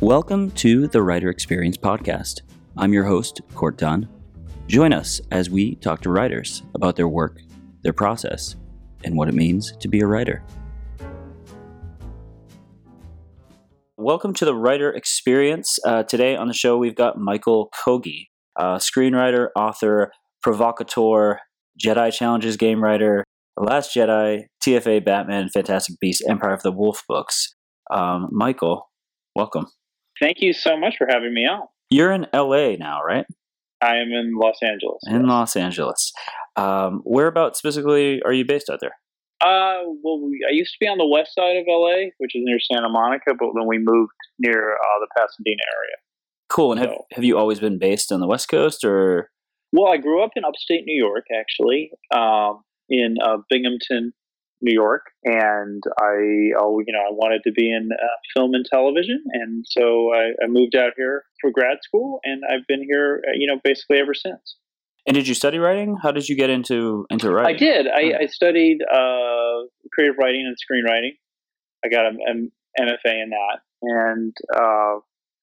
Welcome to the Writer Experience Podcast. I'm your host, Court Dunn. Join us as we talk to writers about their work, their process, and what it means to be a writer. Welcome to the Writer Experience. Uh, today on the show, we've got Michael Kogge, uh, screenwriter, author, provocateur, Jedi Challenges game writer, The Last Jedi, TFA, Batman, Fantastic Beasts, Empire of the Wolf books. Um, Michael, welcome. Thank you so much for having me on. You're in LA now, right? I am in Los Angeles. In yes. Los Angeles. Um, whereabouts specifically are you based out there? Uh, well, we, I used to be on the west side of LA, which is near Santa Monica, but then we moved near uh, the Pasadena area. Cool. And so, have, have you always been based on the West Coast or? Well, I grew up in upstate New York, actually, um, in uh, Binghamton, New York, and I, oh, you know, I wanted to be in uh, film and television, and so I, I, moved out here for grad school, and I've been here, uh, you know, basically ever since. And did you study writing? How did you get into into writing? I did. I, I studied uh, creative writing and screenwriting. I got an MFA in that, and uh,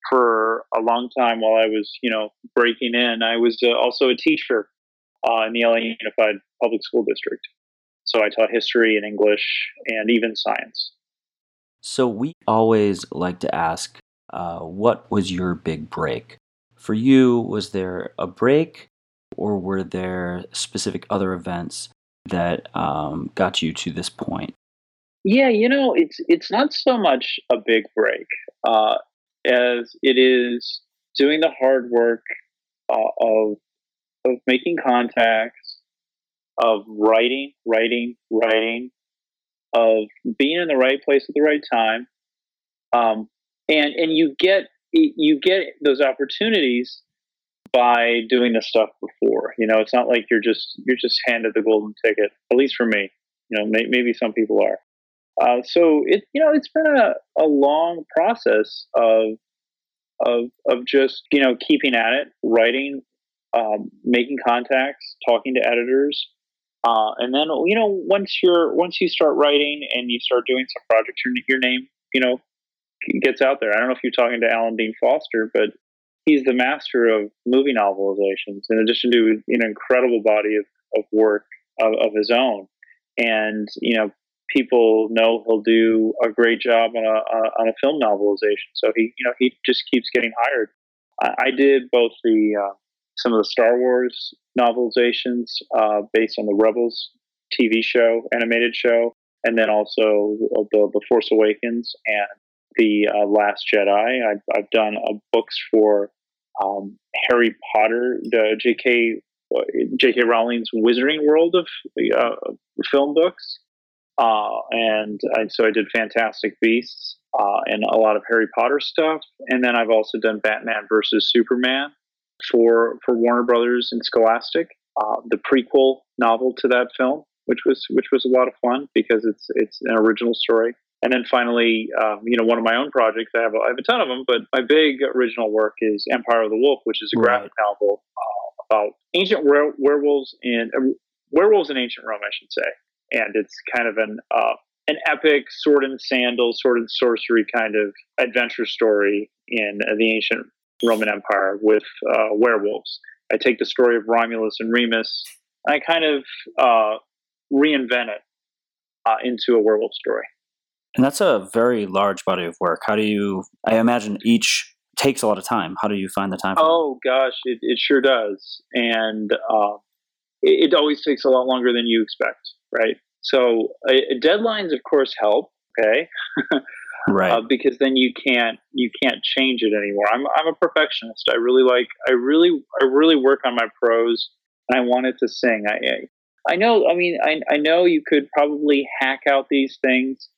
for a long time while I was, you know, breaking in, I was uh, also a teacher uh, in the LA Unified Public School District. So I taught history and English and even science. So we always like to ask, uh, what was your big break? For you, was there a break or were there specific other events that um, got you to this point? Yeah, you know, it's it's not so much a big break uh, as it is doing the hard work uh, of of making contacts, of writing, writing, writing, of being in the right place at the right time, um, and and you get you get those opportunities by doing the stuff before. You know, it's not like you're just you're just handed the golden ticket. At least for me, you know, may, maybe some people are. Uh, so it you know it's been a, a long process of of of just you know keeping at it, writing, um, making contacts, talking to editors, uh, and then you know once you're once you start writing and you start doing some projects, your your name you know gets out there. I don't know if you're talking to Alan Dean Foster, but he's the master of movie novelizations in addition to an incredible body of, of work of, of his own. And you know people know he'll do a great job on a, on a film novelization. So he you know he just keeps getting hired. I, I did both the uh, some of the star wars novelizations uh, based on the rebels tv show animated show and then also the, the force awakens and the uh, Last Jedi. I've, I've done uh, books for um, Harry Potter, the J.K. J.K. Rowling's Wizarding World of uh, film books, uh, and I, so I did Fantastic Beasts uh, and a lot of Harry Potter stuff, and then I've also done Batman versus Superman for for Warner Brothers and Scholastic, the prequel novel to that film, which was which was a lot of fun because it's it's an original story. And then finally, um, you know, one of my own projects, I have, a, I have a ton of them, but my big original work is Empire of the Wolf, which is a graphic right. novel uh, about ancient were- werewolves in uh, werewolves in ancient Rome, I should say. And it's kind of an uh, an epic sword and sandal, sword and sorcery kind of adventure story in uh, the ancient Roman Empire with uh, werewolves. I take the story of Romulus and Remus, and I kind of uh, reinvent it into a werewolf story. And that's a very large body of work. How do you? I imagine each takes a lot of time. How do you find the time? oh that? gosh, it, it sure does, and uh, it, it, always takes a lot longer than you expect, right? So uh, deadlines, of course, help. Okay, right? Uh, because then you can't you can't change it anymore. I'm I'm a perfectionist. I really like I really I really work on my prose, and I want it to sing. I I know. I mean, I I know you could probably hack out these things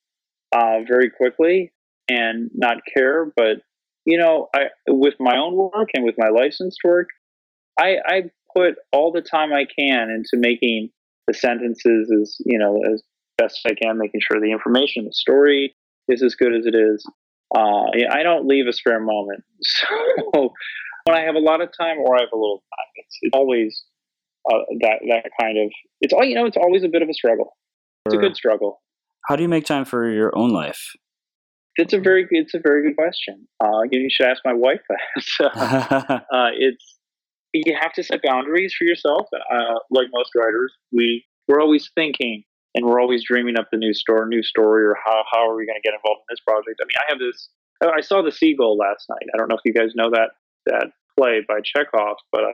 uh, very quickly and not care. But you know, I with my own work and with my licensed work, I, I put all the time I can into making the sentences as you know as best I can, making sure the information, the story is as good as it is. Uh, I don't leave a spare moment. So when I have a lot of time or I have a little time, it's, it's always uh, that that kind of it's all you know. It's always a bit of a struggle. It's a good struggle. How do you make time for your own life? It's a very it's a very good question. Uh, you should ask my wife that. uh, it's you have to set boundaries for yourself. Uh, like most writers, we we're always thinking and we're always dreaming up the new story, new story, or how how are we going to get involved in this project? I mean, I have this. I saw the Seagull last night. I don't know if you guys know that that play by Chekhov, but I,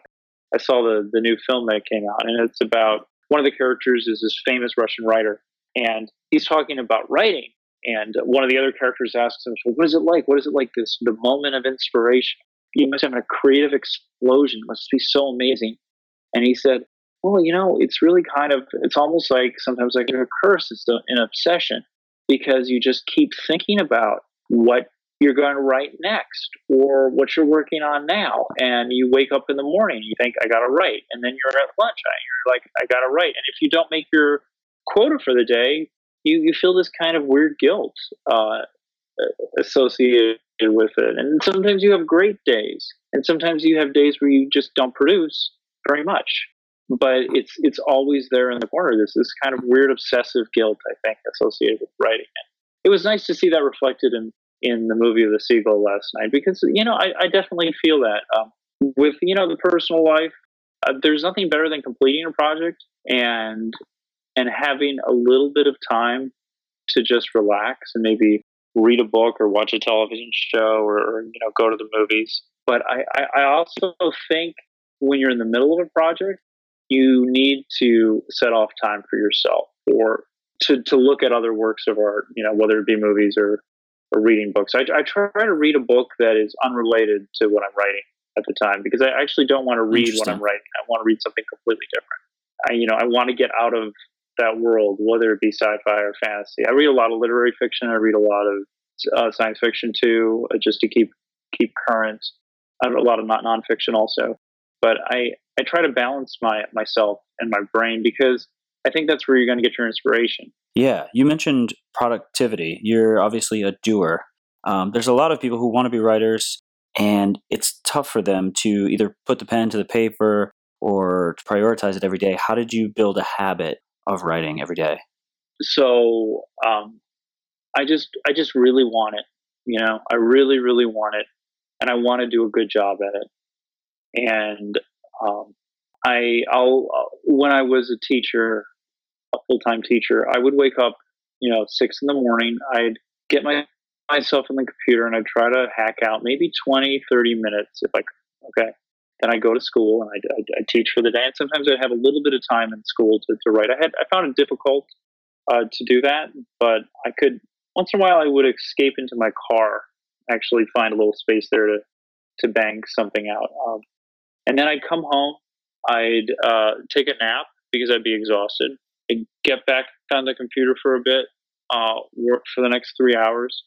I saw the the new film that came out, and it's about one of the characters is this famous Russian writer, and he's talking about writing. And one of the other characters asks him, well, "What is it like? What is it like? This the moment of inspiration? You must have a creative explosion. It must be so amazing." And he said, "Well, you know, it's really kind of. It's almost like sometimes like a curse. It's an obsession because you just keep thinking about what you're going to write next or what you're working on now. And you wake up in the morning, you think, I got to write. And then you're at lunch, you're like, I got to write. And if you don't make your quota for the day, you, you feel this kind of weird guilt uh, associated with it. And sometimes you have great days, and sometimes you have days where you just don't produce very much. But it's it's always there in the corner. This this kind of weird obsessive guilt, I think, associated with writing. it was nice to see that reflected in in the movie of the seagull last night because you know I, I definitely feel that um, with you know the personal life. Uh, there's nothing better than completing a project and and having a little bit of time to just relax and maybe read a book or watch a television show or, or you know go to the movies. But I, I, I also think when you're in the middle of a project, you need to set off time for yourself or to, to look at other works of art, you know, whether it be movies or or reading books. I, I try to read a book that is unrelated to what I'm writing at the time because I actually don't want to read what I'm writing. I want to read something completely different. I, you know, I want to get out of that world, whether it be sci-fi or fantasy. I read a lot of literary fiction. I read a lot of uh, science fiction too, uh, just to keep keep current. I read a lot of not nonfiction also, but I I try to balance my myself and my brain because I think that's where you're going to get your inspiration. Yeah, you mentioned productivity. You're obviously a doer. Um, there's a lot of people who want to be writers, and it's tough for them to either put the pen to the paper or to prioritize it every day. How did you build a habit of writing every day? So um, I just I just really want it. You know, I really really want it, and I want to do a good job at it. And um, I I'll when I was a teacher, a full time teacher, I would wake up, you know, six in the morning. I'd get my myself in the computer and I'd try to hack out maybe 20, 30 minutes if I could. Okay. Then I go to school and I, I, I teach for the day. And sometimes I'd have a little bit of time in school to, to write. I had I found it difficult uh, to do that, but I could once in a while I would escape into my car, actually find a little space there to to bang something out. Um, and then I'd come home I'd uh, take a nap because I'd be exhausted. I'd get back on the computer for a bit, uh, work for the next three hours,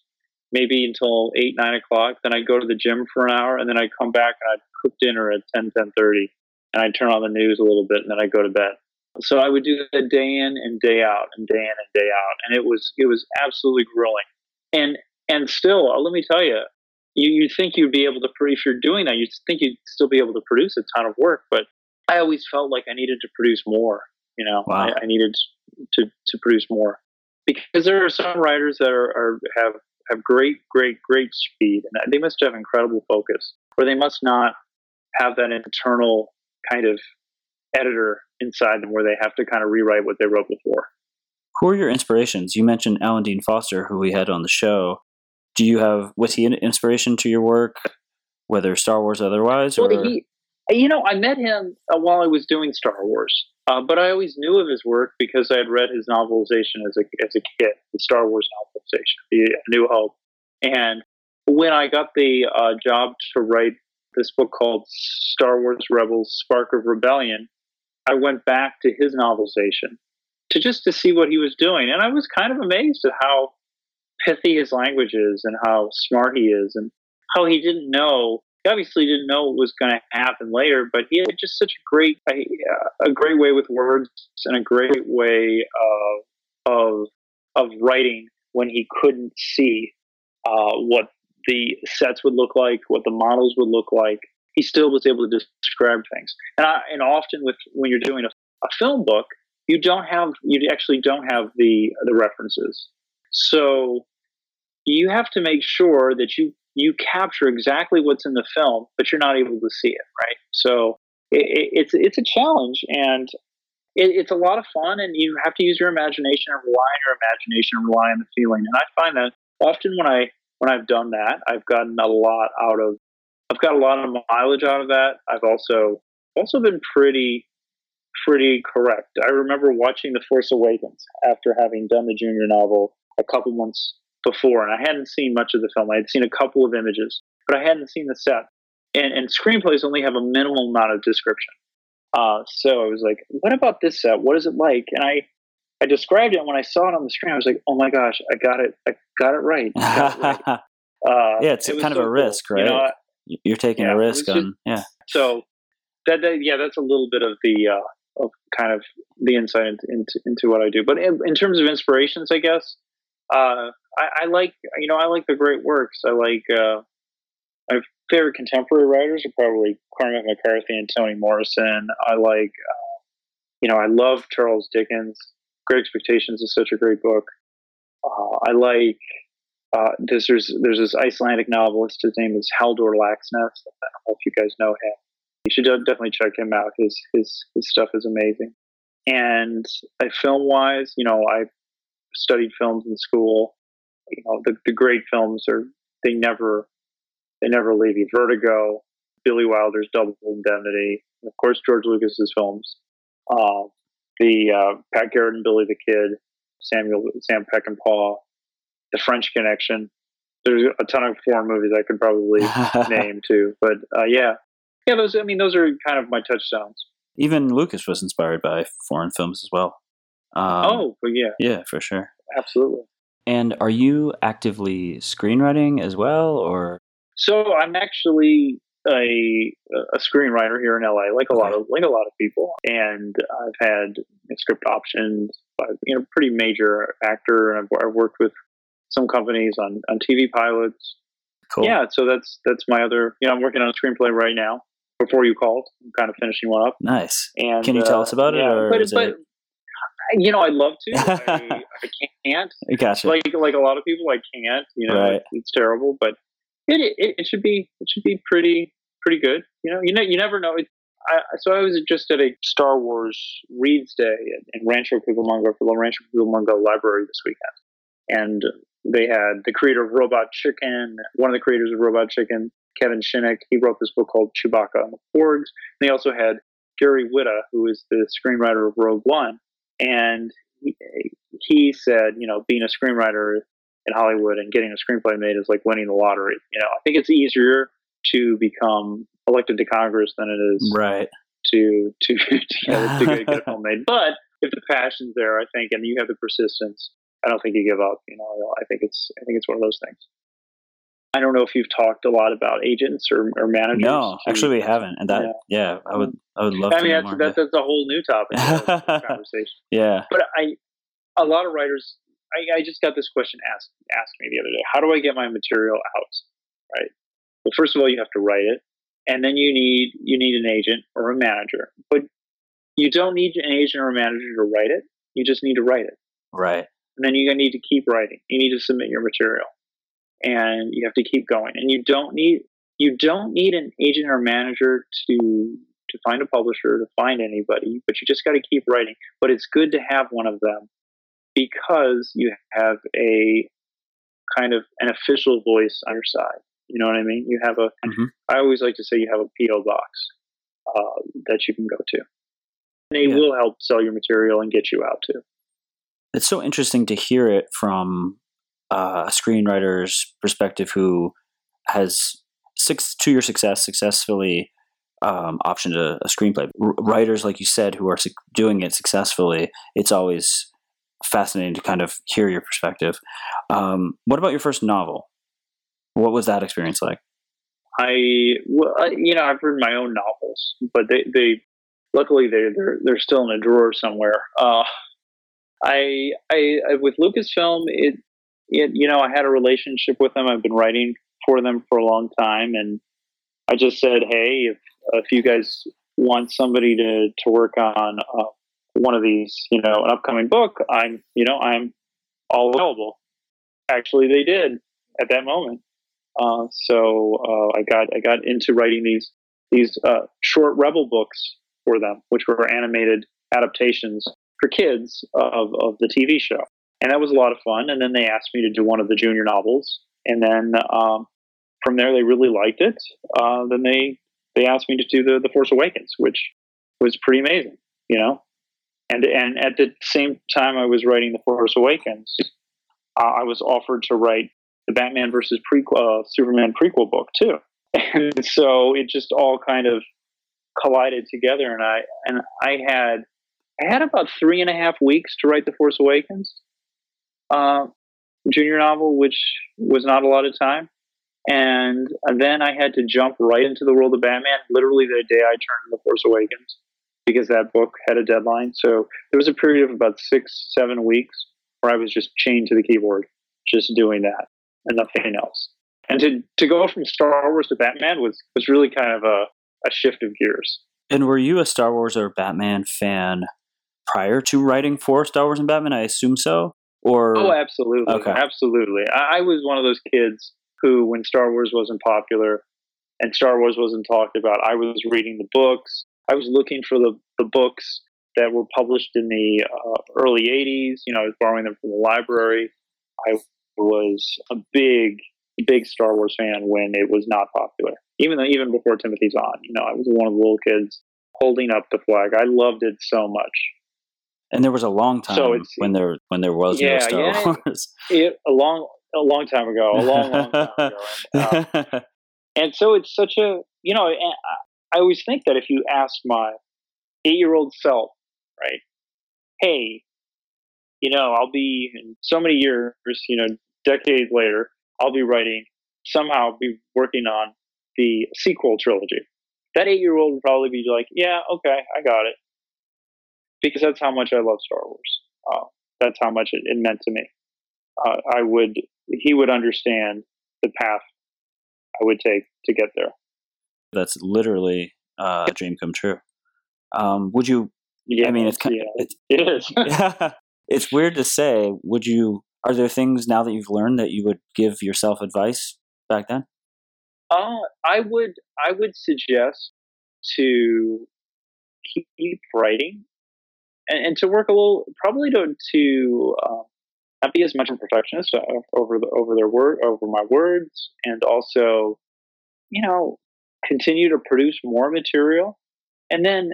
maybe until eight, nine o'clock. Then I'd go to the gym for an hour, and then I'd come back and I'd cook dinner at 10, 10.30, and I'd turn on the news a little bit, and then I'd go to bed. So I would do that day in and day out, and day in and day out, and it was it was absolutely grueling. And and still, let me tell you, you you think you'd be able to if you're doing that, you think you'd still be able to produce a ton of work, but I always felt like I needed to produce more. You know, wow. I, I, needed to to produce more because there are some writers that are, are have have great, great, great speed, and they must have incredible focus, or they must not have that internal kind of editor inside them where they have to kind of rewrite what they wrote before. Who are your inspirations? You mentioned Alan Dean Foster, who we had on the show. Do you have was he an inspiration to your work, whether Star Wars otherwise? Or? Well, he you know, I met him uh, while I was doing Star Wars, uh, but I always knew of his work because I had read his novelization as a as a kid, the Star Wars novelization, The New Hope. And when I got the uh, job to write this book called Star Wars Rebels: Spark of Rebellion, I went back to his novelization to just to see what he was doing, and I was kind of amazed at how pithy his language is and how smart he is and how he didn't know he obviously didn't know what was going to happen later, but he had just such a great a, a great way with words and a great way of of of writing when he couldn't see uh, what the sets would look like, what the models would look like. He still was able to describe things, and I, and often with when you're doing a, a film book, you don't have you actually don't have the the references. So you have to make sure that you you capture exactly what's in the film, but you're not able to see it, right? So it, it, it's it's a challenge, and it, it's a lot of fun, and you have to use your imagination and rely on your imagination and rely on the feeling. And I find that often when I when I've done that, I've gotten a lot out of. I've got a lot of mileage out of that. I've also also been pretty pretty correct. I remember watching The Force Awakens after having done the junior novel a couple months before, and I hadn't seen much of the film. I had seen a couple of images, but I hadn't seen the set. And, and screenplays only have a minimal amount of description. Uh, so I was like, "What about this set? What is it like?" And I, I described it. And when I saw it on the screen, I was like, "Oh my gosh, I got it! I got it right!" Got it right. uh, yeah, it's it kind of so a risk, cool. right? You know, You're taking yeah, a risk was on, yeah. so that, that yeah, that's a little bit of the uh, of kind of the insight into, into, into what I do. But in, in terms of inspirations, I guess uh, I, I, like you know I like the great works. I like uh, my favorite contemporary writers are probably Cormac McCarthy and Toni Morrison. I like uh, you know I love Charles Dickens. Great Expectations is such a great book. Uh, I like uh, this, there's there's this Icelandic novelist. His name is Halldór Laxness. I don't know if you guys know him. You should definitely check him out. His his his stuff is amazing. And uh, film wise, you know, I studied films in school. You know, the, the great films are they never they never leave you. Vertigo, Billy Wilder's Double Indemnity, and of course George Lucas's films. Uh, the uh, Pat Garrett and Billy the Kid, Samuel Sam Peckinpah, The French Connection. There's a ton of foreign movies I could probably name too, but uh, yeah, yeah. Those I mean, those are kind of my touchstones. Even Lucas was inspired by foreign films as well. Um, oh, yeah, yeah, for sure. absolutely. And are you actively screenwriting as well, or So I'm actually a a screenwriter here in LA, like a lot of like a lot of people, and I've had script options. by you know, pretty major actor, and I've, I've worked with some companies on on TV pilots. cool? Yeah, so that's that's my other. You know, I'm working on a screenplay right now. Before you called, I'm kind of finishing one up. Nice. And Can you tell uh, us about it, yeah, or but, but it- you know, I'd love to. I, I can't. Gotcha. Like like a lot of people, I can't. You know, Right. it's, terrible, but it, it it should be it should be pretty pretty good. You know, you know, you never know. It, I, so I was just at a Star Wars Reads Day in, in Rancho Cucamonga for the Rancho Cucamonga Library this weekend, and they had the creator of Robot Chicken, one of the creators of Robot Chicken, Kevin Shinick. He wrote this book called Chewbacca and the Porgs. And they also had Gary Whitta, who is the screenwriter of Rogue One, and he, he said, you know, being a screenwriter in Hollywood and getting a screenplay made is like winning the lottery. You know, I think it's easier to become elected to Congress than it is right. to to to get, to get, get a film made. But if the passion's there, I think, and you have the persistence, I don't think you give up. You know, I think it's I think it's one of those things. I don't know if you've talked a lot about agents or, or managers. No, actually, we haven't, and that yeah, I would I would love I to mean, that's, that's that's a whole new topic conversation. yeah. But I, a lot of writers, I, I just got this question asked asked me the other day. How do I get my material out? Right. Well, first of all, you have to write it, and then you need you need an agent or a manager. But you don't need an agent or a manager to write it. You just need to write it, Right. and then you need to keep writing. You need to submit your material, and you have to keep going. And you don't need you don't need an agent or manager to to find a publisher to find anybody, but you just got to keep writing. But it's good to have one of them because you have a kind of an official voice on your side. You know what I mean? You have a. I Mhm. always like to say you have a PO box uh, that you can go to. And they Yeah. will help sell your material and get you out too. It's so interesting to hear it from uh, a screenwriter's perspective who has six to your success successfully um, optioned a, a screenplay. R- writers, like you said, who are su- doing it successfully, it's always fascinating to kind of hear your perspective. Um, what about your first novel? What was that experience like? I, well, you know, I've written my own novels, but they, they, luckily they, they're, they're still in a drawer somewhere. Uh, I, I, I, with Lucasfilm, it, it, you know, I had a relationship with them. I've been writing for them for a long time, and I just said, hey, if if you guys want somebody to to work on uh, one of these, you know, an upcoming book, I'm, you know, I'm all available. Actually, they did. at that moment. Uh, so uh, I got I got into writing these these uh, short rebel books for them, which were animated adaptations for kids of, of the TV show, and that was a lot of fun. And then they asked me to do one of the junior novels, and then um, from there they really liked it. Uh, then they they asked me to do the the Force Awakens, which was pretty amazing, you know. And and at the same time I was writing the Force Awakens, uh, I was offered to write the Batman versus prequel, uh, Superman prequel book too. And so it just all kind of collided together, and I and I had I had about three and a half weeks to write the Force Awakens uh, junior novel, which was not a lot of time. And then I had to jump right into the world of Batman literally the day I turned The Force Awakens because that book had a deadline. So there was a period of about six, seven weeks where I was just chained to the keyboard, just doing that and nothing else. And to, to go from Star Wars to Batman was, was really kind of a, a shift of gears. And were you a Star Wars or Batman fan prior to writing for Star Wars and Batman? I assume so. Or oh, absolutely, okay. absolutely. I, I was one of those kids who, when Star Wars wasn't popular and Star Wars wasn't talked about, I was reading the books. I was looking for the, the books that were published in the uh, early 80s. You know, I was borrowing them from the library. I was a big, big Star Wars fan when it was not popular. Even though, even before Timothy Zahn, you know, I was one of the little kids holding up the flag. I loved it so much. And there was a long time so when there when there was yeah, no Star yeah, Wars. It, a long a long time ago, a long long time ago. And, uh, and so it's such a you know I always think that if you ask my eight year old self, right, hey, you know, I'll be in so many years, you know, decades later, I'll be writing, somehow be working on the sequel trilogy. That eight year old would probably be like, yeah, okay, I got it. Because that's how much I love Star Wars. Uh, that's how much it, it meant to me. Uh, I would, he would understand the path I would take to get there. That's literally uh, a dream come true. Um, would you? Yeah, I mean, it's kind yeah, of, it's, it is. yeah, it's weird to say. Would you? Are there things now that you've learned that you would give yourself advice back then? Uh, I would. I would suggest to keep writing and, and to work a little, probably to to uh, not be as much a perfectionist uh, over the over their word over my words, and also, you know, continue to produce more material, and then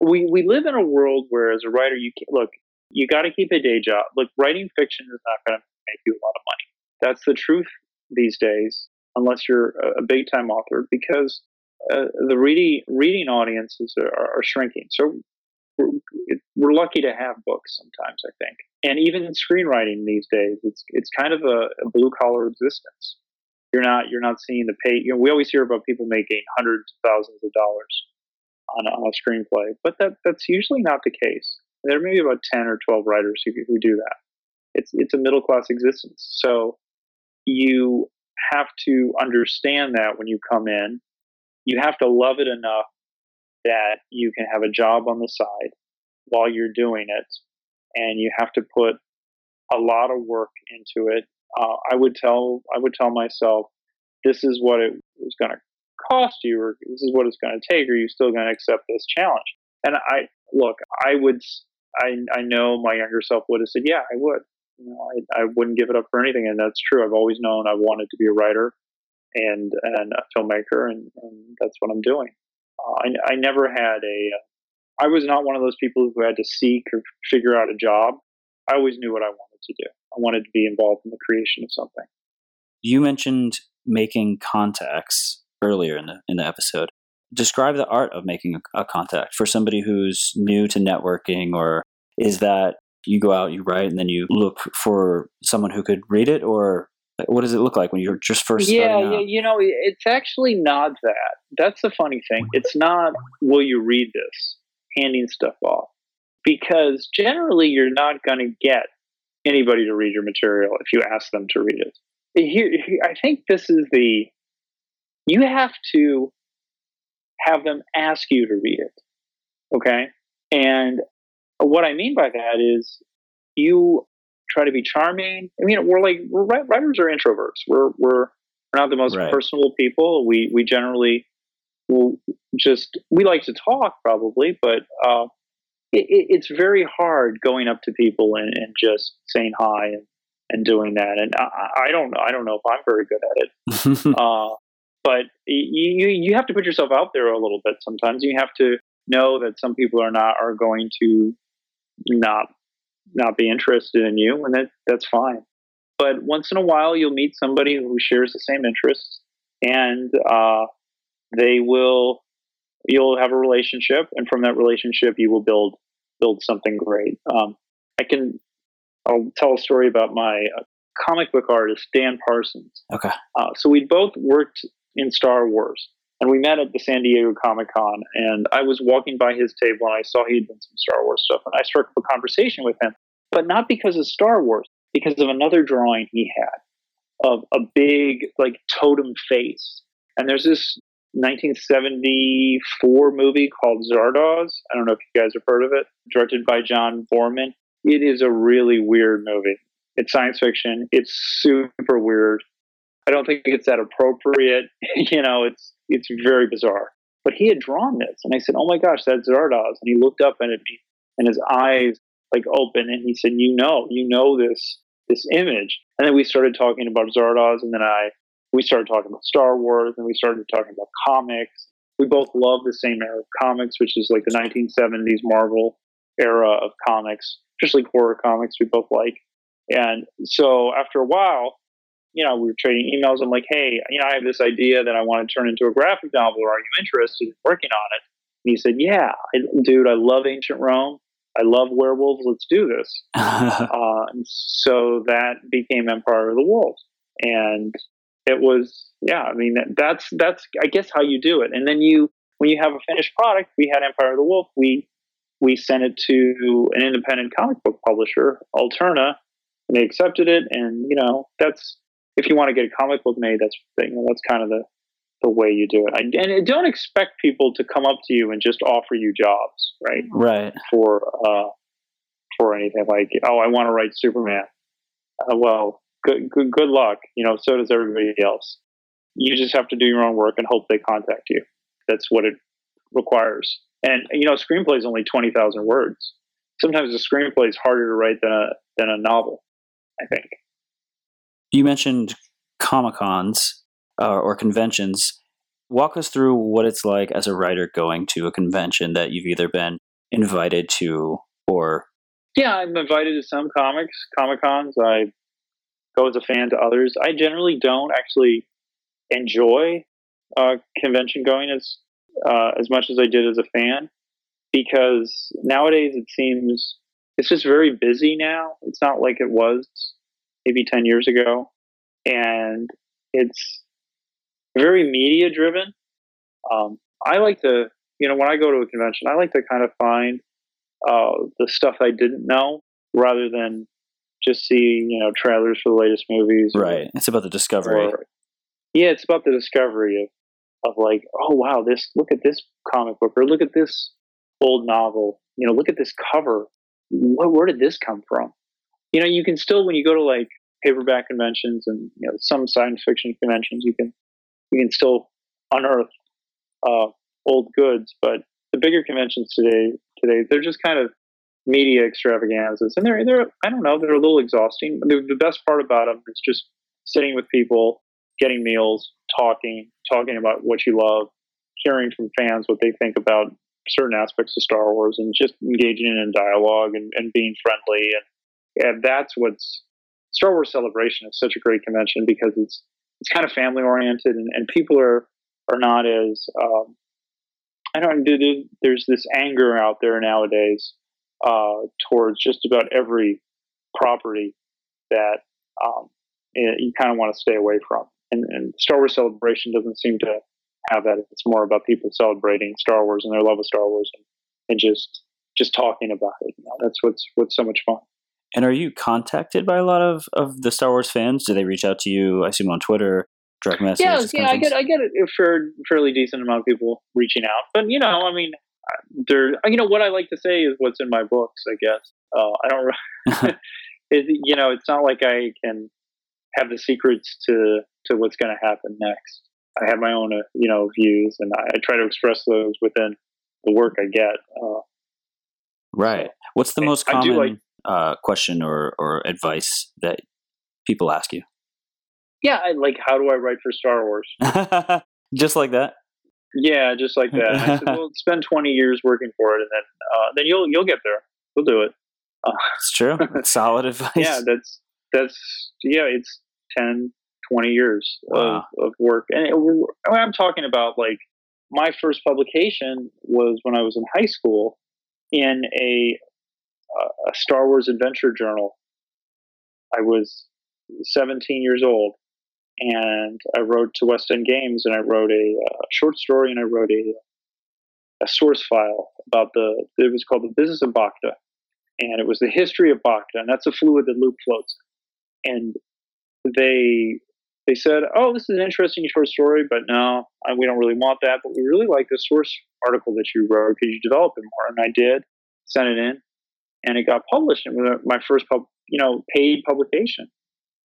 we we live in a world where as a writer you can, look you got to keep a day job. Look, writing fiction is not going to make you a lot of money. That's the truth these days, unless you're a big time author, because uh, the reading reading audiences are, are shrinking. So we're, we're, lucky to have books sometimes, I think, and even screenwriting these days, it's it's kind of a, a blue collar existence. You're not you're not seeing the pay. You know, we always hear about people making hundreds of thousands of dollars on a, on a screenplay, but that that's usually not the case. There may be about ten or twelve writers who who do that. It's it's a middle class existence. So you have to understand that when you come in. You have to love it enough that you can have a job on the side while you're doing it, and you have to put a lot of work into it. Uh, I would tell I would tell myself, this is what it is going to cost you, or this is what it's going to take. Are you still going to accept this challenge? And I look, I would, I I know my younger self would have said, yeah, I would. You know, I, I wouldn't give it up for anything, and that's true. I've always known I wanted to be a writer and and a filmmaker, and, and that's what I'm doing. Uh, I, I never had a. I was not one of those people who had to seek or figure out a job. I always knew what I wanted to do. I wanted to be involved in the creation of something. You mentioned making contacts earlier in the in the episode. Describe the art of making a, a contact for somebody who's new to networking, or is that you go out, you write, and then you look for someone who could read it, or what does it look like when you're just first yeah, yeah you know it's actually not that. That's the funny thing. It's not will you read this? handing stuff off. Because generally you're not going to get anybody to read your material if you ask them to read it. Here, i think this is the you have to have them ask you to read it okay? And what i mean by that is you try to be charming. I mean, we're like we're writers are introverts. We're we're we're not the most right. personable people. We we generally will just we like to talk probably, but uh, it, it's very hard going up to people and, and just saying hi and, and doing that. And I, I, don't I don't know if I'm very good at it. uh, but you you have to put yourself out there a little bit sometimes. You have to know that some people are not are going to not not be interested in you, and that that's fine. But once in a while, you'll meet somebody who shares the same interests, and uh, they will you'll have a relationship, and from that relationship, you will build build something great. Um, I can I'll tell a story about my uh, comic book artist Dan Parsons. Okay. Uh, so we both worked in Star Wars, and we met at the San Diego Comic Con. And I was walking by his table, and I saw he'd done some Star Wars stuff, and I struck up a conversation with him, but not because of Star Wars, because of another drawing he had of a big like totem face. And there's this 1974 movie called Zardoz. I don't know if you guys have heard of it, directed by John Boorman. It is a really weird movie. It's science fiction. It's super weird. I don't think it's that appropriate. you know, it's it's very bizarre. But he had drawn this, and I said, "Oh my gosh, that's Zardoz!" And he looked up at me, and his eyes like open, and he said, "You know, you know this this image." And then we started talking about Zardoz, and then I we started talking about Star Wars and we started talking about comics. We both love the same era of comics, which is like the 1970s Marvel era of comics, especially horror comics we both like. And so after a while, you know, we were trading emails. I'm like, hey, you know, I have this idea that I want to turn into a graphic novel. Are you interested in working on it? And he said, yeah, I, dude, I love ancient Rome. I love werewolves. Let's do this. uh, and so that became Empire of the Wolves. And it was yeah i mean that's that's i guess how you do it and then you when you have a finished product we had empire of the wolf we we sent it to an independent comic book publisher alterna and they accepted it and you know that's if you want to get a comic book made that's you know, that's kind of the the way you do it I, and don't expect people to come up to you and just offer you jobs right right for uh for anything like oh i want to write superman uh, well good, good, good luck. You know, so does everybody else. You just have to do your own work and hope they contact you. That's what it requires. And you know, screenplay is only twenty thousand words. Sometimes a screenplay is harder to write than a than a novel. I think. You mentioned comic cons uh, or conventions. Walk us through what it's like as a writer going to a convention that you've either been invited to or. Yeah, I'm invited to some comics, comic cons. I go as a fan to others. I generally don't actually enjoy uh, convention going as uh, as much as I did as a fan because nowadays it seems it's just very busy now. It's not like it was maybe ten years ago, and it's very media driven. Um, I like to, you know, when I go to a convention, I like to kind of find uh, the stuff I didn't know rather than just see you know trailers for the latest movies. Right. Or, it's about the discovery. Or, yeah, it's about the discovery of of like, oh wow, this look at this comic book or look at this old novel. You know, look at this cover. What, where did this come from? You know, you can still when you go to like paperback conventions and you know some science fiction conventions, you can you can still unearth uh, old goods, but the bigger conventions today today they're just kind of media extravaganzas, and they're they're I don't know they're a little exhausting. The, the best part about them is just sitting with people, getting meals, talking, talking about what you love, hearing from fans what they think about certain aspects of Star Wars, and just engaging in dialogue and, and being friendly. And, and that's what's Star Wars Celebration is such a great convention because it's it's kind of family oriented, and, and people are are not as um, I don't do. There's this anger out there nowadays uh, towards just about every property that um, you kind of want to stay away from. And, and, Star Wars Celebration doesn't seem to have that. It's more about people celebrating Star Wars and their love of Star Wars and, and just just talking about it. You know, that's what's what's so much fun. And are you contacted by a lot of, of the Star Wars fans? Do they reach out to you? I assume on Twitter, direct messages. Yeah, yeah, I get I get a fair, fairly decent amount of people reaching out. But you know, I mean, there you know what I like to say is what's in my books I guess uh, I don't it, you know, it's not like I can have the secrets to to what's going to happen next. I have my own, uh, you know, views, and I, I, try to express those within the work I get. Uh, right. What's the most common uh, question or or advice that people ask you? Yeah, I, like how do I write for Star Wars? just like that. Yeah, just like that. I said, well, spend twenty years working for it, and then uh, then you'll you'll get there. You'll do it. Uh, it's true. That's solid advice. Yeah, that's that's yeah. It's 10, 20 years wow. of, of work, and it, I'm talking about like my first publication was when I was in high school in a, a Star Wars adventure journal. I was 17 years old, and I wrote to West End Games, and I wrote a, a short story, and I wrote a a source file about the. It was called the Business of Bacta, and it was the history of Bacta, and that's a fluid that Luke floats. And they they said, "Oh, this is an interesting short story, but no, we don't really want that. But we really like the source article that you wrote. Could you develop it more?" And I did, sent it in, and it got published. It was my first, pub, you know, paid publication.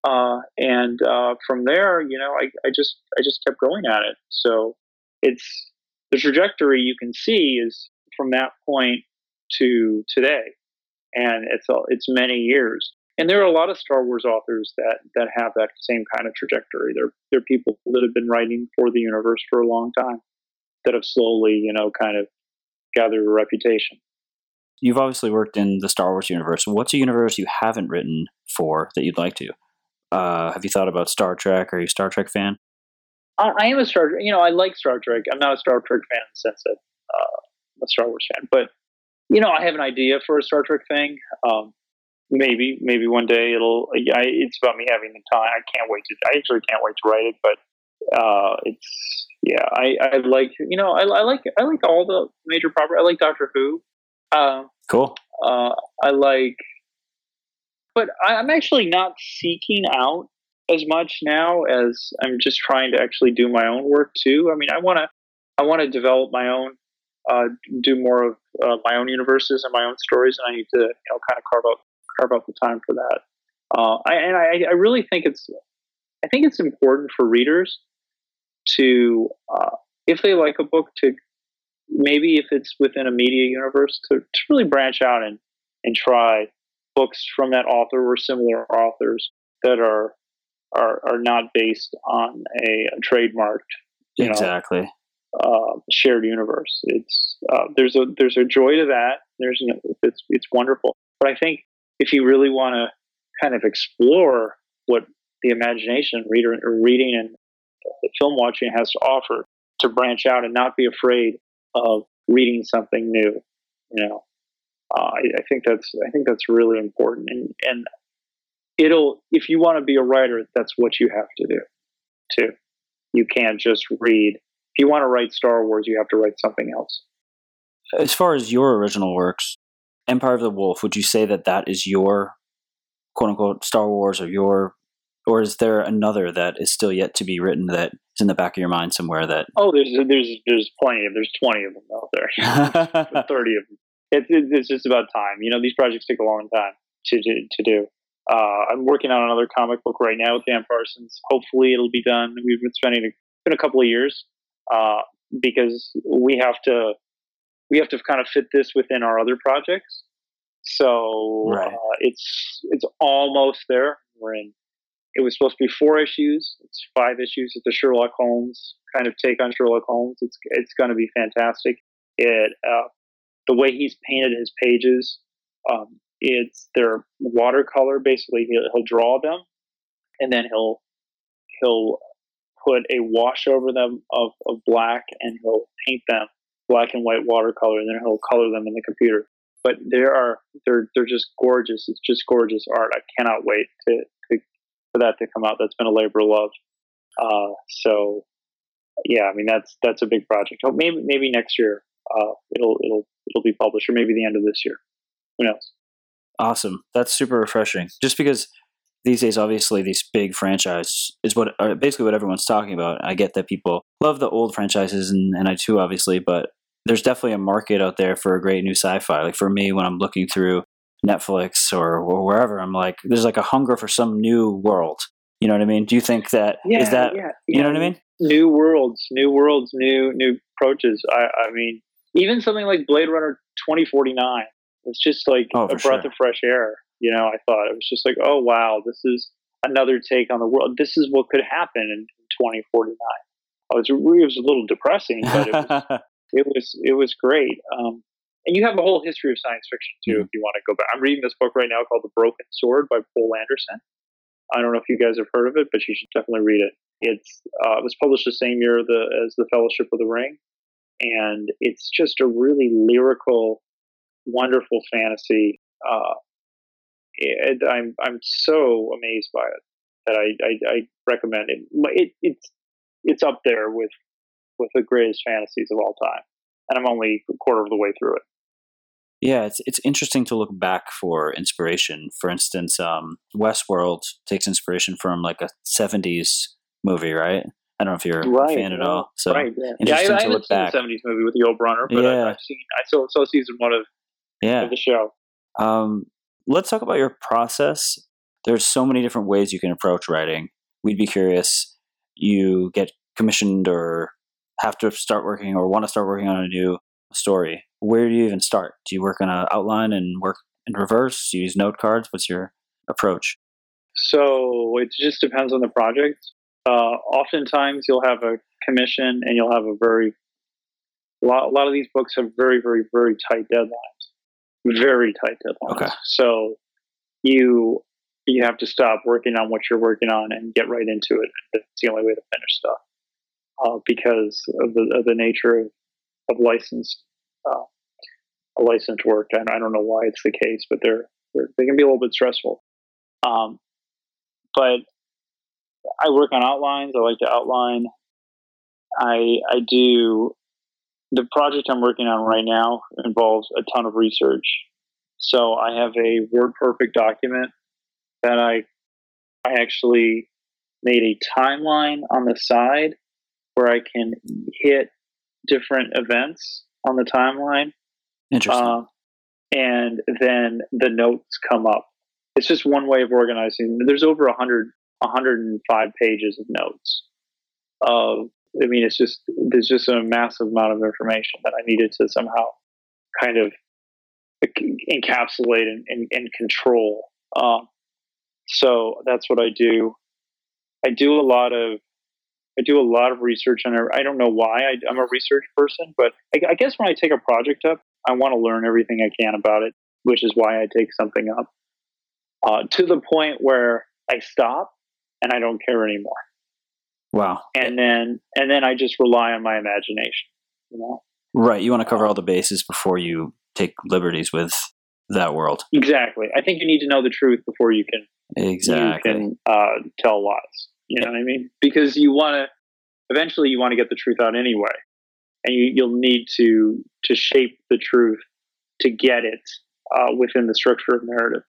Uh, and uh, from there, you know, I, I just I just kept going at it. So it's the trajectory you can see is from that point to today, and it's it's many years. And there are a lot of Star Wars authors that that have that same kind of trajectory. They're they're people that have been writing for the universe for a long time that have slowly, you know, kind of gathered a reputation. You've obviously worked in the Star Wars universe. What's a universe you haven't written for that you'd like to? Uh, have you thought about Star Trek? Are you a Star Trek fan? I, I am a Star. Trek. You know, I like Star Trek. I'm not a Star Trek fan in the sense that uh, a Star Wars fan, but you know, I have an idea for a Star Trek thing. Um, maybe, maybe one day it'll. I, it's about me having the time. I can't wait to. I actually can't wait to write it, but uh, it's yeah. I, I like you know I, I like I like all the major property. I like Doctor Who. Uh, cool. Uh, I like, but I'm actually not seeking out as much now as I'm just trying to actually do my own work too. I mean, I want to I want to develop my own, uh, do more of uh, my own universes and my own stories, and I need to you know kind of carve out carve out the time for that. Uh, I, and I, I, really think it's I think it's important for readers to uh, if they like a book to maybe if it's within a media universe to, to really branch out and and try books from that author or similar authors that are are, are not based on a, a trademarked exactly know, uh, shared universe. It's uh, there's a there's a joy to that. There's an, it's it's wonderful. But I think if you really want to kind of explore what the imagination reader reading and film watching has to offer, to branch out and not be afraid of reading something new, you know, uh, I, I think that's I think that's really important. And and it'll if you want to be a writer, that's what you have to do too. You can't just read. If you want to write Star Wars, you have to write something else. As far as your original works, Empire of the Wolf, would you say that that is your quote unquote Star Wars or your, or is there another that is still yet to be written that is in the back of your mind somewhere that? Oh, there's there's there's plenty of there's twenty of them out there, thirty of them. It's it's just about time. You know, these projects take a long time to to, to do. Uh, I'm working on another comic book right now with Dan Parsons. Hopefully, it'll be done. We've been spending a, been a couple of years uh, because we have to we have to kind of fit this within our other projects. So right. uh, it's it's almost there. We're in. It was supposed to be four issues. It's five issues. It's a Sherlock Holmes kind of take on Sherlock Holmes. It's it's going to be fantastic. It uh, the way he's painted his pages. Um, it's their watercolor. Basically, he'll, he'll draw them, and then he'll he'll put a wash over them of, of black, and he'll paint them black and white watercolor, and then he'll color them in the computer. But there are they're they're just gorgeous. It's just gorgeous art. I cannot wait to for that to come out. That's been a labor of love. Uh, so yeah, I mean that's that's a big project. Oh, maybe maybe next year uh, it'll it'll it'll be published, or maybe the end of this year. Who knows? Awesome. That's super refreshing. Just because these days, obviously, these big franchise is what uh, basically what everyone's talking about. I get that people love the old franchises, and, and I too, obviously, but there's definitely a market out there for a great new sci-fi. Like for me, when I'm looking through Netflix or, or wherever, I'm like, there's like a hunger for some new world. You know what I mean? Do you think that yeah, is that yeah, you yeah. know what I mean? New worlds, new worlds, new new approaches. I, I mean, even something like Blade Runner 2049 was just like Oh, a breath sure. of fresh air. You know, I thought it was just like, oh wow, this is another take on the world. This is what could happen in 2049. Oh, it was, it was a little depressing, but it was it was it was great. Um, and you have a whole history of science fiction too, if you want to go back. I'm reading this book right now called The Broken Sword by Poul Anderson. I don't know if you guys have heard of it, but you should definitely read it. It's uh, it was published the same year the, as The Fellowship of the Ring, and it's just a really lyrical, wonderful fantasy. Uh, and I'm I'm so amazed by it that I I, I recommend it. it. It's it's up there with with the greatest fantasies of all time, and I'm only a quarter of the way through it. Yeah, it's it's interesting to look back for inspiration. For instance, um, Westworld takes inspiration from like a '70s movie, right? I don't know if you're a fan at all. So right, yeah. yeah I, interesting I to look back. '70s movie with the Brynner, but Yeah. I, I've seen I saw, saw season one of, yeah, of the show. Um, let's talk about your process. There's so many different ways you can approach writing. We'd be curious. You get commissioned or have to start working or want to start working on a new story. Where do you even start? Do you work on an outline and work in reverse? Do you use note cards? What's your approach? So it just depends on the project. Uh, oftentimes, you'll have a commission, and you'll have a very a lot, a lot of these books have very, very, very tight deadlines. Very tight deadlines. Okay. So you you have to stop working on what you're working on and get right into it. It's the only way to finish stuff uh, because of the of the nature of, of licensed uh, licensed work. And I don't know why it's the case, but they're, they're they can be a little bit stressful. Um, but I work on outlines. I like to outline. I I do the project I'm working on right now involves a ton of research. So I have a WordPerfect document that I I actually made a timeline on the side where I can hit different events on the timeline Interesting. uh, and then the notes come up. It's just one way of organizing. There's over 100, 105 pages of notes. Of, I mean, it's just there's just a massive amount of information that I needed to somehow kind of encapsulate and, and, and control. Um, so that's what I do. I do a lot of I do a lot of research on it. I don't know why I, I'm a research person, but I, I guess when I take a project up, I want to learn everything I can about it, which is why I take something up uh, to the point where I stop and I don't care anymore. wow. And then and then I just rely on my imagination. You know Right. You want to cover all the bases before you take liberties with that world. exactly. I think you need to know the truth before you can Exactly. you can uh, tell lies. You know what I mean? Because you want to eventually you want to get the truth out anyway, and you, you'll need to to shape the truth to get it uh, within the structure of narrative.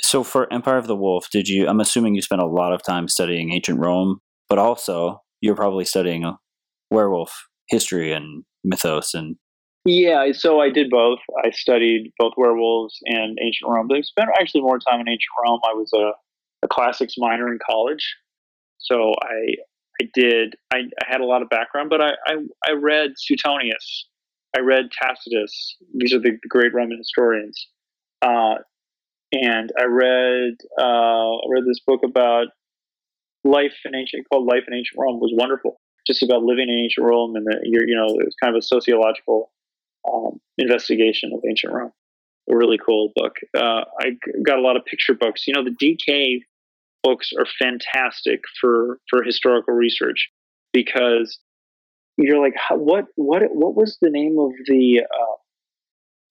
So for Empire of the Wolf, did you? I'm assuming you spent a lot of time studying ancient Rome, but also you're probably studying a werewolf history and mythos and Yeah, so I did both. I studied both werewolves and ancient Rome. I spent actually more time in ancient Rome. I was a, a classics minor in college, so I I did. I, I had a lot of background, but I, I I read Suetonius. I read Tacitus. These are the great Roman historians. Uh, and I read uh, I read this book about life in ancient called Life in Ancient Rome. Was wonderful, just about living in ancient Rome, and the, you know it was kind of a sociological um, investigation of ancient Rome. A really cool book. Uh, I got a lot of picture books. You know, the DK books are fantastic for for historical research because you're like, what what what was the name of the uh,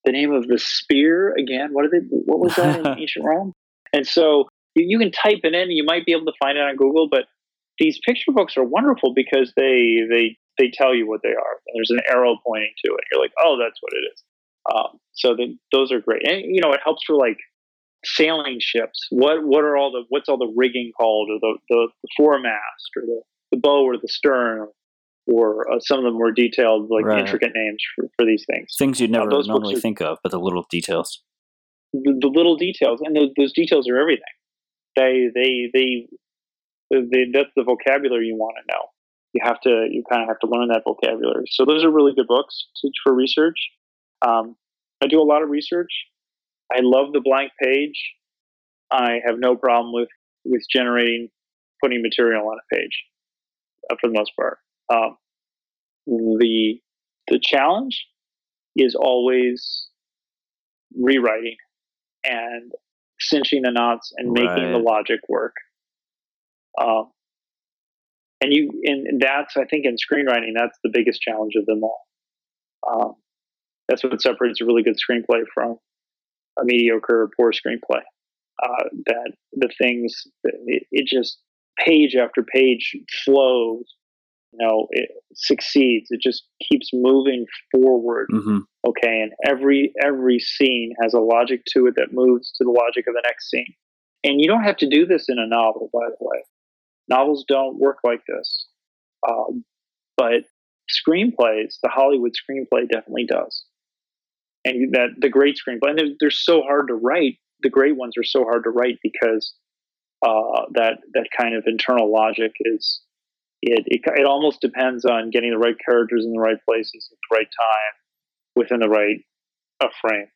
the name of the spear again? What are they? What was that in ancient Rome? And so you, you can type it in. You might be able to find it on Google, but these picture books are wonderful because they they they tell you what they are. There's an arrow pointing to it. You're like, oh, that's what it is. Um, so the, those are great, and you know it helps for like sailing ships. What what are all the what's all the rigging called, or the the, the foremast, or the, the bow, or the stern, or uh, some of the more detailed, like Right. intricate names for, for these things. things you'd never those books normally are- think of, but the little details. the, the little details, and those, those details are everything. They, they, they, they, that's the vocabulary you want to know. You have to, you kind of have to learn that vocabulary. So those are really good books to, for research. Um, I do a lot of research. I love the blank page. I have no problem with with generating, putting material on a page, uh, for the most part. Um, the the challenge is always rewriting and cinching the knots and making right. the logic work. Um, and you, and that's I think in screenwriting that's the biggest challenge of them all. Um, that's what separates a really good screenplay from a mediocre or poor screenplay. Uh, that the things it, it, just page after page flows you know it succeeds. It just keeps moving forward. Mm-hmm. okay and every every scene has a logic to it that moves to the logic of the next scene. And you don't have to do this in a novel by the way. Novels don't work like this. Um, but screenplays the hollywood screenplay definitely does and that the great screenplay and they're, they're so hard to write the great ones are so hard to write because uh, that that kind of internal logic is it, it, it almost depends on getting the right characters in the right places at the right time within the right uh, frame.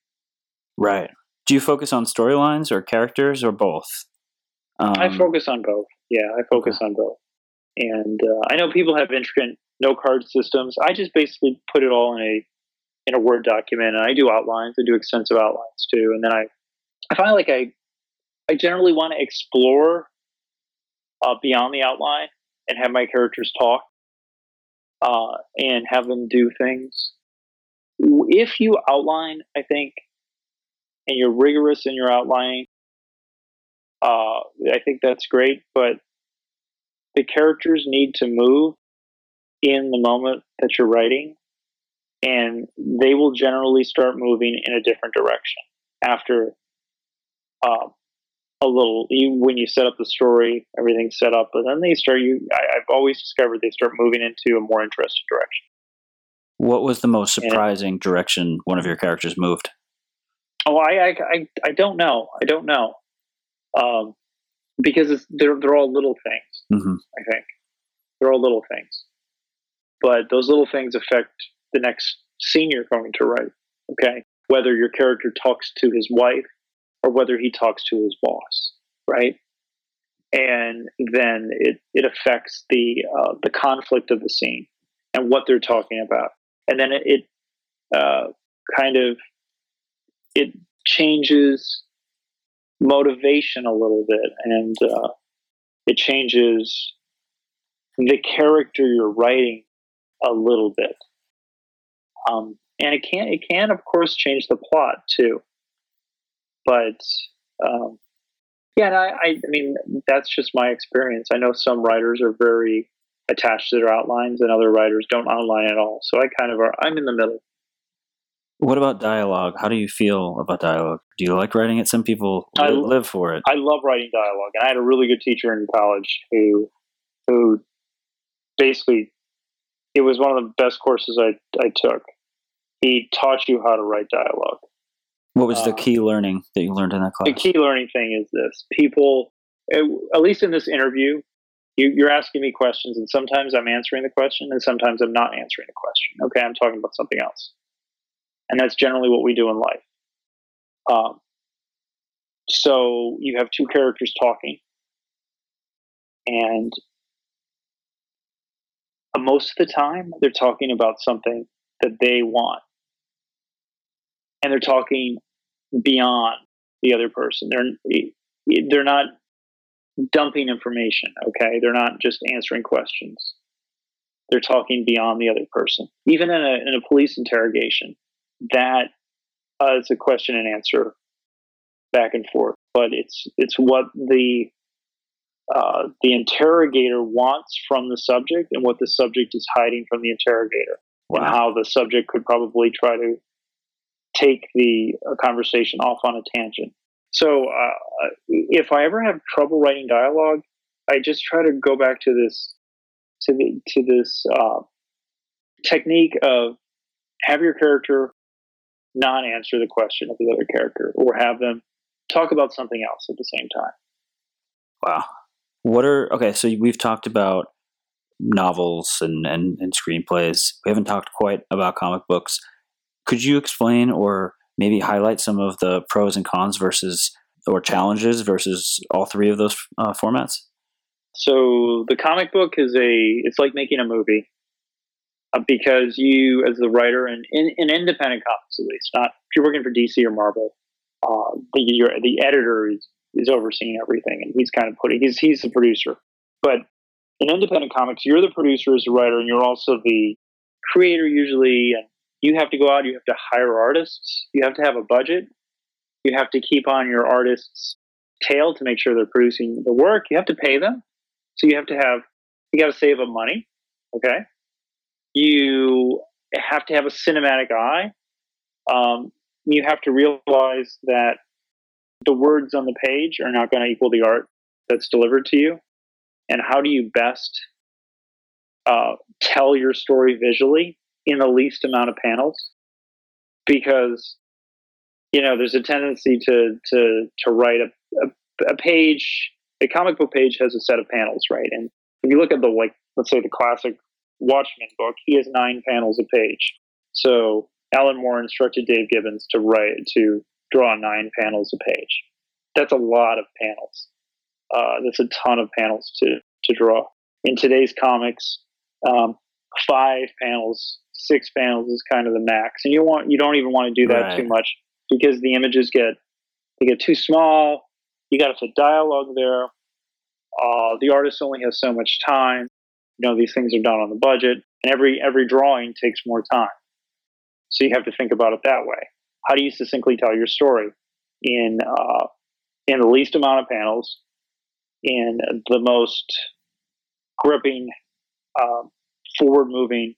Right. Do you focus on storylines or characters or both? Um, I focus on both. Yeah, I focus okay. on both. And uh, I know people have intricate no card systems. I just basically put it all in a in a Word document, and I do outlines. I do extensive outlines too, and then I I find like I I generally want to explore uh, beyond the outline and have my characters talk uh, and have them do things. If you outline, I think, and you're rigorous in your outlining, uh, I think that's great. But the characters need to move in the moment that you're writing, and they will generally start moving in a different direction after uh, a little you, when you set up the story, everything's set up, but then they start. You, I, have always discovered they start moving into a more interesting direction. What was the most surprising and, direction one of your characters moved? Oh, I, I, I, I don't know. I don't know, um, because they're they're all little things. Mm-hmm. I think they're all little things, but those little things affect the next scene you're going to write. Okay, whether your character talks to his wife or whether he talks to his boss, right? And then it, it affects the uh, the conflict of the scene and what they're talking about, and then it, it uh, kind of it changes motivation a little bit, and uh, it changes the character you're writing a little bit. Um, and it can it can of course change the plot too but um, yeah, I, I, I mean that's just my experience. I know some writers are very attached to their outlines, and other writers don't outline at all. So I kind of are. I'm in the middle. What about dialogue? How do you feel about dialogue? Do you like writing it? Some people I, live for it. I love writing dialogue, and I had a really good teacher in college who, who, basically, it was one of the best courses I I took. He taught you how to write dialogue, what was the uh, key learning that you learned in that class? The key learning thing is this: people, at least in this interview, you, are asking me questions, and sometimes I'm answering the question, and sometimes I'm not answering the question. Okay, I'm talking about something else, and that's generally what we do in life. Um, so you have two characters talking, and most of the time they're talking about something that they want and they're talking beyond the other person. They're they're not dumping information. Okay, they're not just answering questions. They're talking beyond the other person. Even in a, in a police interrogation, that uh, is a question and answer back and forth. But it's it's what the uh, the interrogator wants from the subject and what the subject is hiding from the interrogator, wow. and how the subject could probably try to take the uh, conversation off on a tangent. So uh, if I ever have trouble writing dialogue, I just try to go back to this to the to this uh, technique of have your character not answer the question of the other character or have them talk about something else at the same time. Wow. What are okay? So we've talked about novels and, and, and screenplays. We haven't talked quite about comic books. Could you explain or maybe highlight some of the pros and cons versus or challenges versus all three of those uh, formats? So the comic book is a it's like making a movie uh, because you as the writer and in, in, independent comics at least not if you're working for DC or Marvel uh, the the editor is, is overseeing everything and he's kind of putting he's he's the producer but in independent comics you're the producer as a writer and you're also the creator usually and you have to go out you have to hire artists you have to have a budget you have to keep on your artists tail to make sure they're producing the work you have to pay them so you have to have, you got to save up money. Okay. You have to have a cinematic eye. Um, you have to realize that the words on the page are not going to equal the art that's delivered to you. And how do you best uh, tell your story visually in the least amount of panels? Because you know, there's a tendency to to to write a, a, a page a comic book page has a set of panels, right? And if you look at the like, let's say the classic Watchmen book, he has nine panels a page. So Alan Moore instructed Dave Gibbons to write to draw nine panels a page. That's a lot of panels. Uh, that's a ton of panels to to draw. In today's comics, um, five panels, six panels is kind of the max, and you want you don't even want to do that right. too much because the images get they get too small you got to put dialogue there. Uh, the artist only has so much time. You know, these things are done on the budget, and every every drawing takes more time. So you have to think about it that way. How do you succinctly tell your story in uh, in the least amount of panels, in the most gripping, uh, forward-moving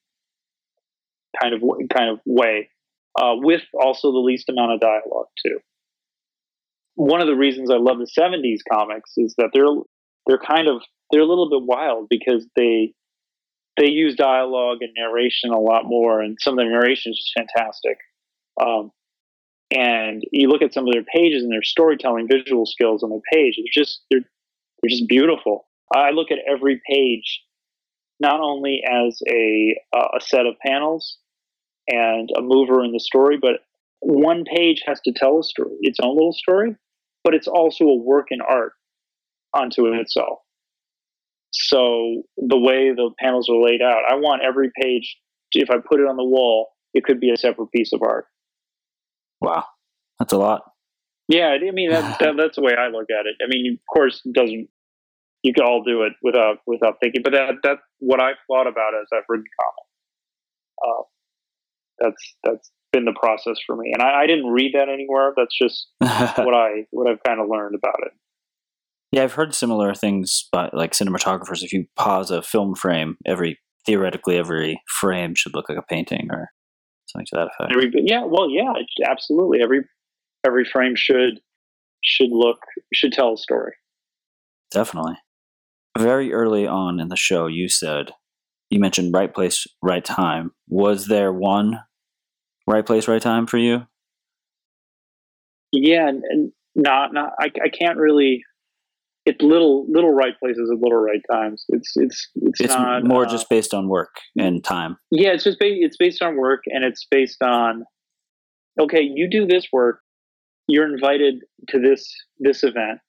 kind of kind of way, uh, with also the least amount of dialogue too one of the reasons I love the 70s comics is that they're they're kind of they're a little bit wild because they they use dialogue and narration a lot more, and some of the narration is just fantastic. Um, and you look at some of their pages and their storytelling, visual skills on their page. They're just they're they're just beautiful. I look at every page not only as a uh, a set of panels and a mover in the story, but one page has to tell a story, its own little story, but it's also a work in art unto itself. So the way the panels are laid out, I want every page, if I put it on the wall, it could be a separate piece of art. Wow, that's a lot. Yeah, I mean that, that, that's the way I look at it. I mean, of course, it doesn't you can all do it without without thinking, but that that's what I've thought about as I've written comics. Uh, that's that's been the process for me. And I, I didn't read that anywhere. That's just what I what I've kind of learned about it. Yeah, I've heard similar things by like cinematographers. If you pause a film frame, every theoretically every frame should look like a painting or something to that effect. Every, yeah, well, yeah, absolutely. Every every frame should should look should tell a story. Definitely. Very early on in the show, you said you mentioned right place, right time. Was there one right place, right time for you? Yeah, and not not I, I can't really. It's little little right places at little right times. It's it's it's, it's not more uh, just based on work and time. Yeah, it's just based it's based on work and it's based on okay, you do this work, you're invited to this this event.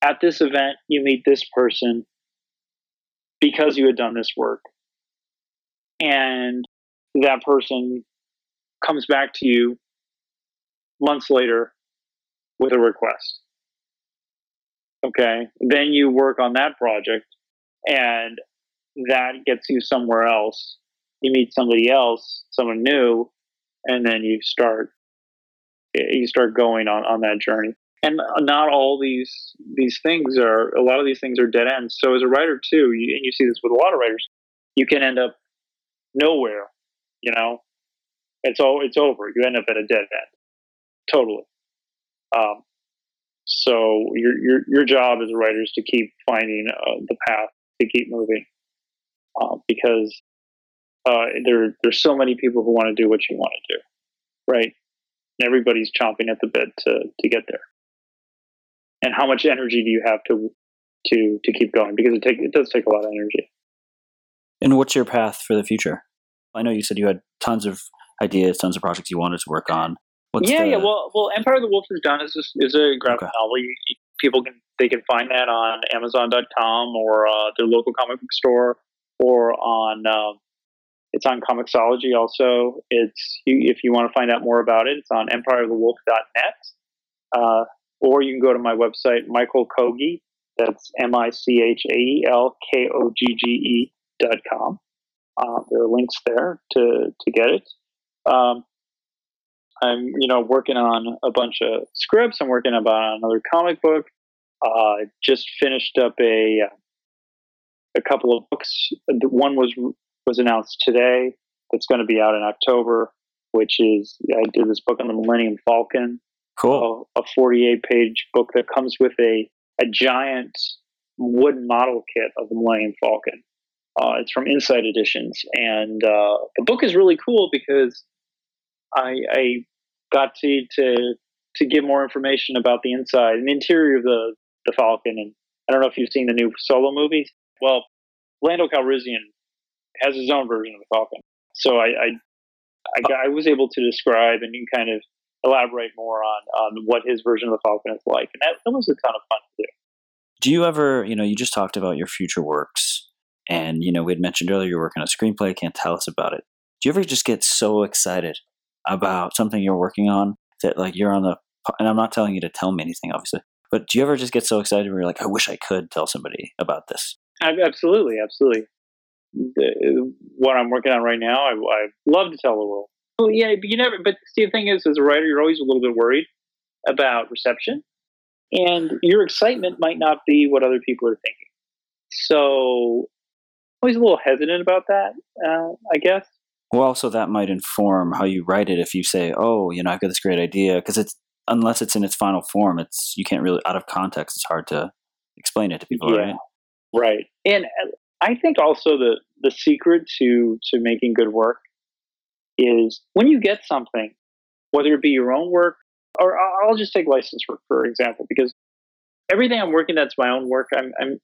At this event, you meet this person because you had done this work. And that person comes back to you months later with a request. Okay. Then you work on that project and that gets you somewhere else. You meet somebody else, someone new, and then you start you start going on, on that journey. And not all these these things are a lot of these things are dead ends. So as a writer too, you, and you see this with a lot of writers, you can end up nowhere. You know, it's all it's over. You end up at a dead end, totally. Um, so your your your job as a writer is to keep finding uh, the path to keep moving, uh, because uh, there there's so many people who want to do what you want to do, right? everybody's chomping at the bit to to get there. And how much energy do you have to to to keep going? Because it take it does take a lot of energy. And what's your path for the future? I know you said you had tons of ideas, tons of projects you wanted to work on. What's yeah, the... yeah. Well, well, Empire of the Wolf is done. is is a graphic okay. novel. You, you, people can they can find that on Amazon.com or uh, their local comic book store, or on um, it's on Comixology. Also, it's if you want to find out more about it, it's on empire of the EmpireOfTheWolf.net, uh, or you can go to my website, Michael Kogge. That's M I C H A E L K O G G E dot com. Uh, there are links there to to get it. Um, I'm you know working on a bunch of scripts. I'm working on another comic book. Uh, just finished up a a couple of books. One was was announced today. That's going to be out in October. Which is I did this book on the Millennium Falcon. Cool. A, a 48 page book that comes with a a giant wooden model kit of the Millennium Falcon. Uh, it's from Insight Editions, and uh, the book is really cool because I, I got to, to to give more information about the inside and the interior of the the Falcon. And I don't know if you've seen the new Solo movies. Well, Lando Calrissian has his own version of the Falcon, so I I, I, I was able to describe and kind of elaborate more on on what his version of the Falcon is like, and that, that was a ton of fun to do. Do you ever, you know, you just talked about your future works and, you know, we had mentioned earlier you're working on a screenplay. Can't tell us about it. Do you ever just get so excited about something you're working on that, like, you're on the, and I'm not telling you to tell me anything, obviously, but do you ever just get so excited where you're like, I wish I could tell somebody about this? Absolutely. Absolutely. The, what I'm working on right now, I, I love to tell the world. Oh, yeah, but you never, but see, the thing is, as a writer, you're always a little bit worried about reception. And your excitement might not be what other people are thinking. So always a little hesitant about that, uh, I guess. Well, also that might inform how you write it. If you say, "Oh, you know, I've got this great idea," because it's unless it's in its final form, it's you can't really out of context. It's hard to explain it to people, yeah. right? Right, and uh, I think also the the secret to to making good work is when you get something, whether it be your own work or I'll just take license work for example, because everything I'm working that's my own work. I'm, I'm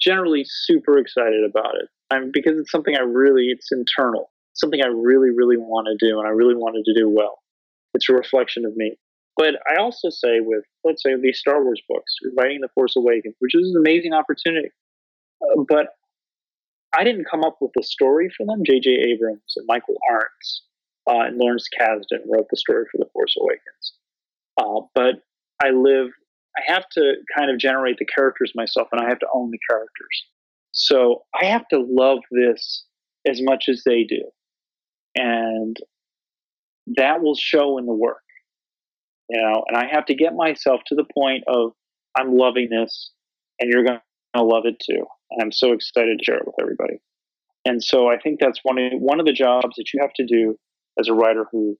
generally super excited about it. I'm because it's something I really it's internal, something I really really want to do, and I really wanted to do well. It's a reflection of me. But I also say with let's say these Star Wars books, writing the Force Awakens, which is an amazing opportunity, uh, but I didn't come up with the story for them. J.J. Abrams and Michael Arndt uh, and Lawrence Kasdan wrote the story for the Force Awakens. Uh, but I live I have to kind of generate the characters myself and I have to own the characters. So I have to love this as much as they do. And that will show in the work. You know, and I have to get myself to the point of I'm loving this and you're going to love it too. And I'm so excited to share it with everybody. And so I think that's one of, one of the jobs that you have to do as a writer who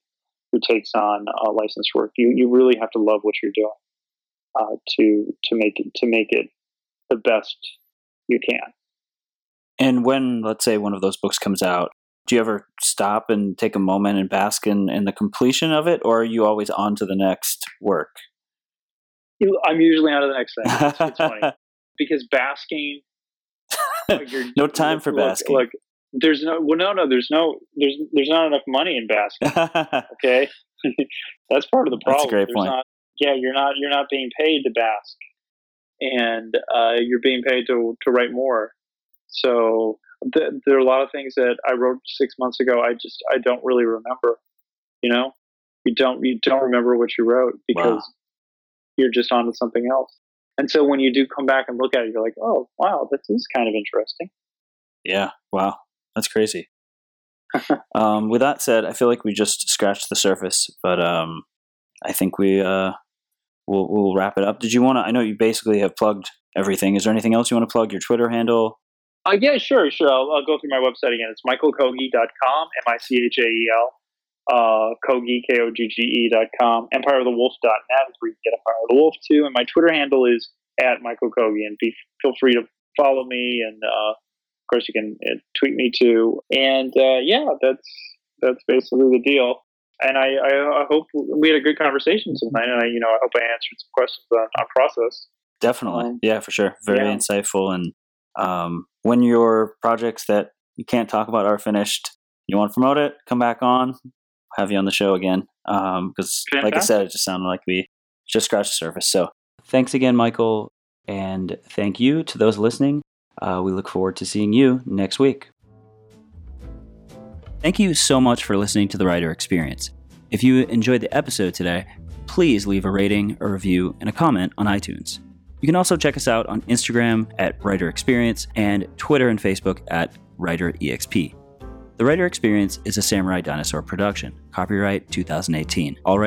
who takes on uh, licensed work. You you really have to love what you're doing uh, to to make it to make it the best you can. And when, let's say, one of those books comes out, do you ever stop and take a moment and bask in, in the completion of it, or are you always on to the next work? I'm usually on to the next thing. It's, it's funny because basking. No time for basking. Like, there's no well, no, no. There's no there's there's not enough money in basking. okay, that's part of the problem. That's a great there's point. Not, yeah, you're not you're not being paid to bask, and uh, you're being paid to to write more. So th- there are a lot of things that I wrote six months ago. I just I don't really remember. You know, you don't you don't remember what you wrote because wow. you're just onto something else. And so when you do come back and look at it, you're like, oh wow, this is kind of interesting. Yeah, wow, that's crazy. um, with that said, I feel like we just scratched the surface, but um, I think we uh, we'll, we'll wrap it up. Did you want to? I know you basically have plugged everything. Is there anything else you want to plug? Your Twitter handle? Uh, yeah, sure, sure. I'll, I'll go through my website again. It's michaelkogge.com, M I C H A E L. Uh, Kogge, K-O-G-G-E dot Kogge, K O G G E.com. EmpireOfTheWolf.net is where you can get Empire of the Wolf too. And my Twitter handle is at Michael Kogge. And be, feel free to follow me. And uh, of course, you can uh, tweet me too. And uh, yeah, that's that's basically the deal. and I, I, hope we had a good conversation tonight, and I, you know, I hope I answered some questions on, on process. Definitely, um, yeah, for sure. Very yeah. insightful, and um, when your projects that you can't talk about are finished, you want to promote it, come back on, have you on the show again. Because, um, like I said, it just sounded like we just scratched the surface. So, thanks again, Michael, and thank you to those listening. Uh, we look forward to seeing you next week. Thank you so much for listening to the Writer Experience. If you enjoyed the episode today, please leave a rating, a review, and a comment on iTunes. You can also check us out on Instagram at Writer Experience and Twitter and Facebook at Writer EXP. The Writer Experience is a Samurai Dinosaur production. Copyright 2018. All rights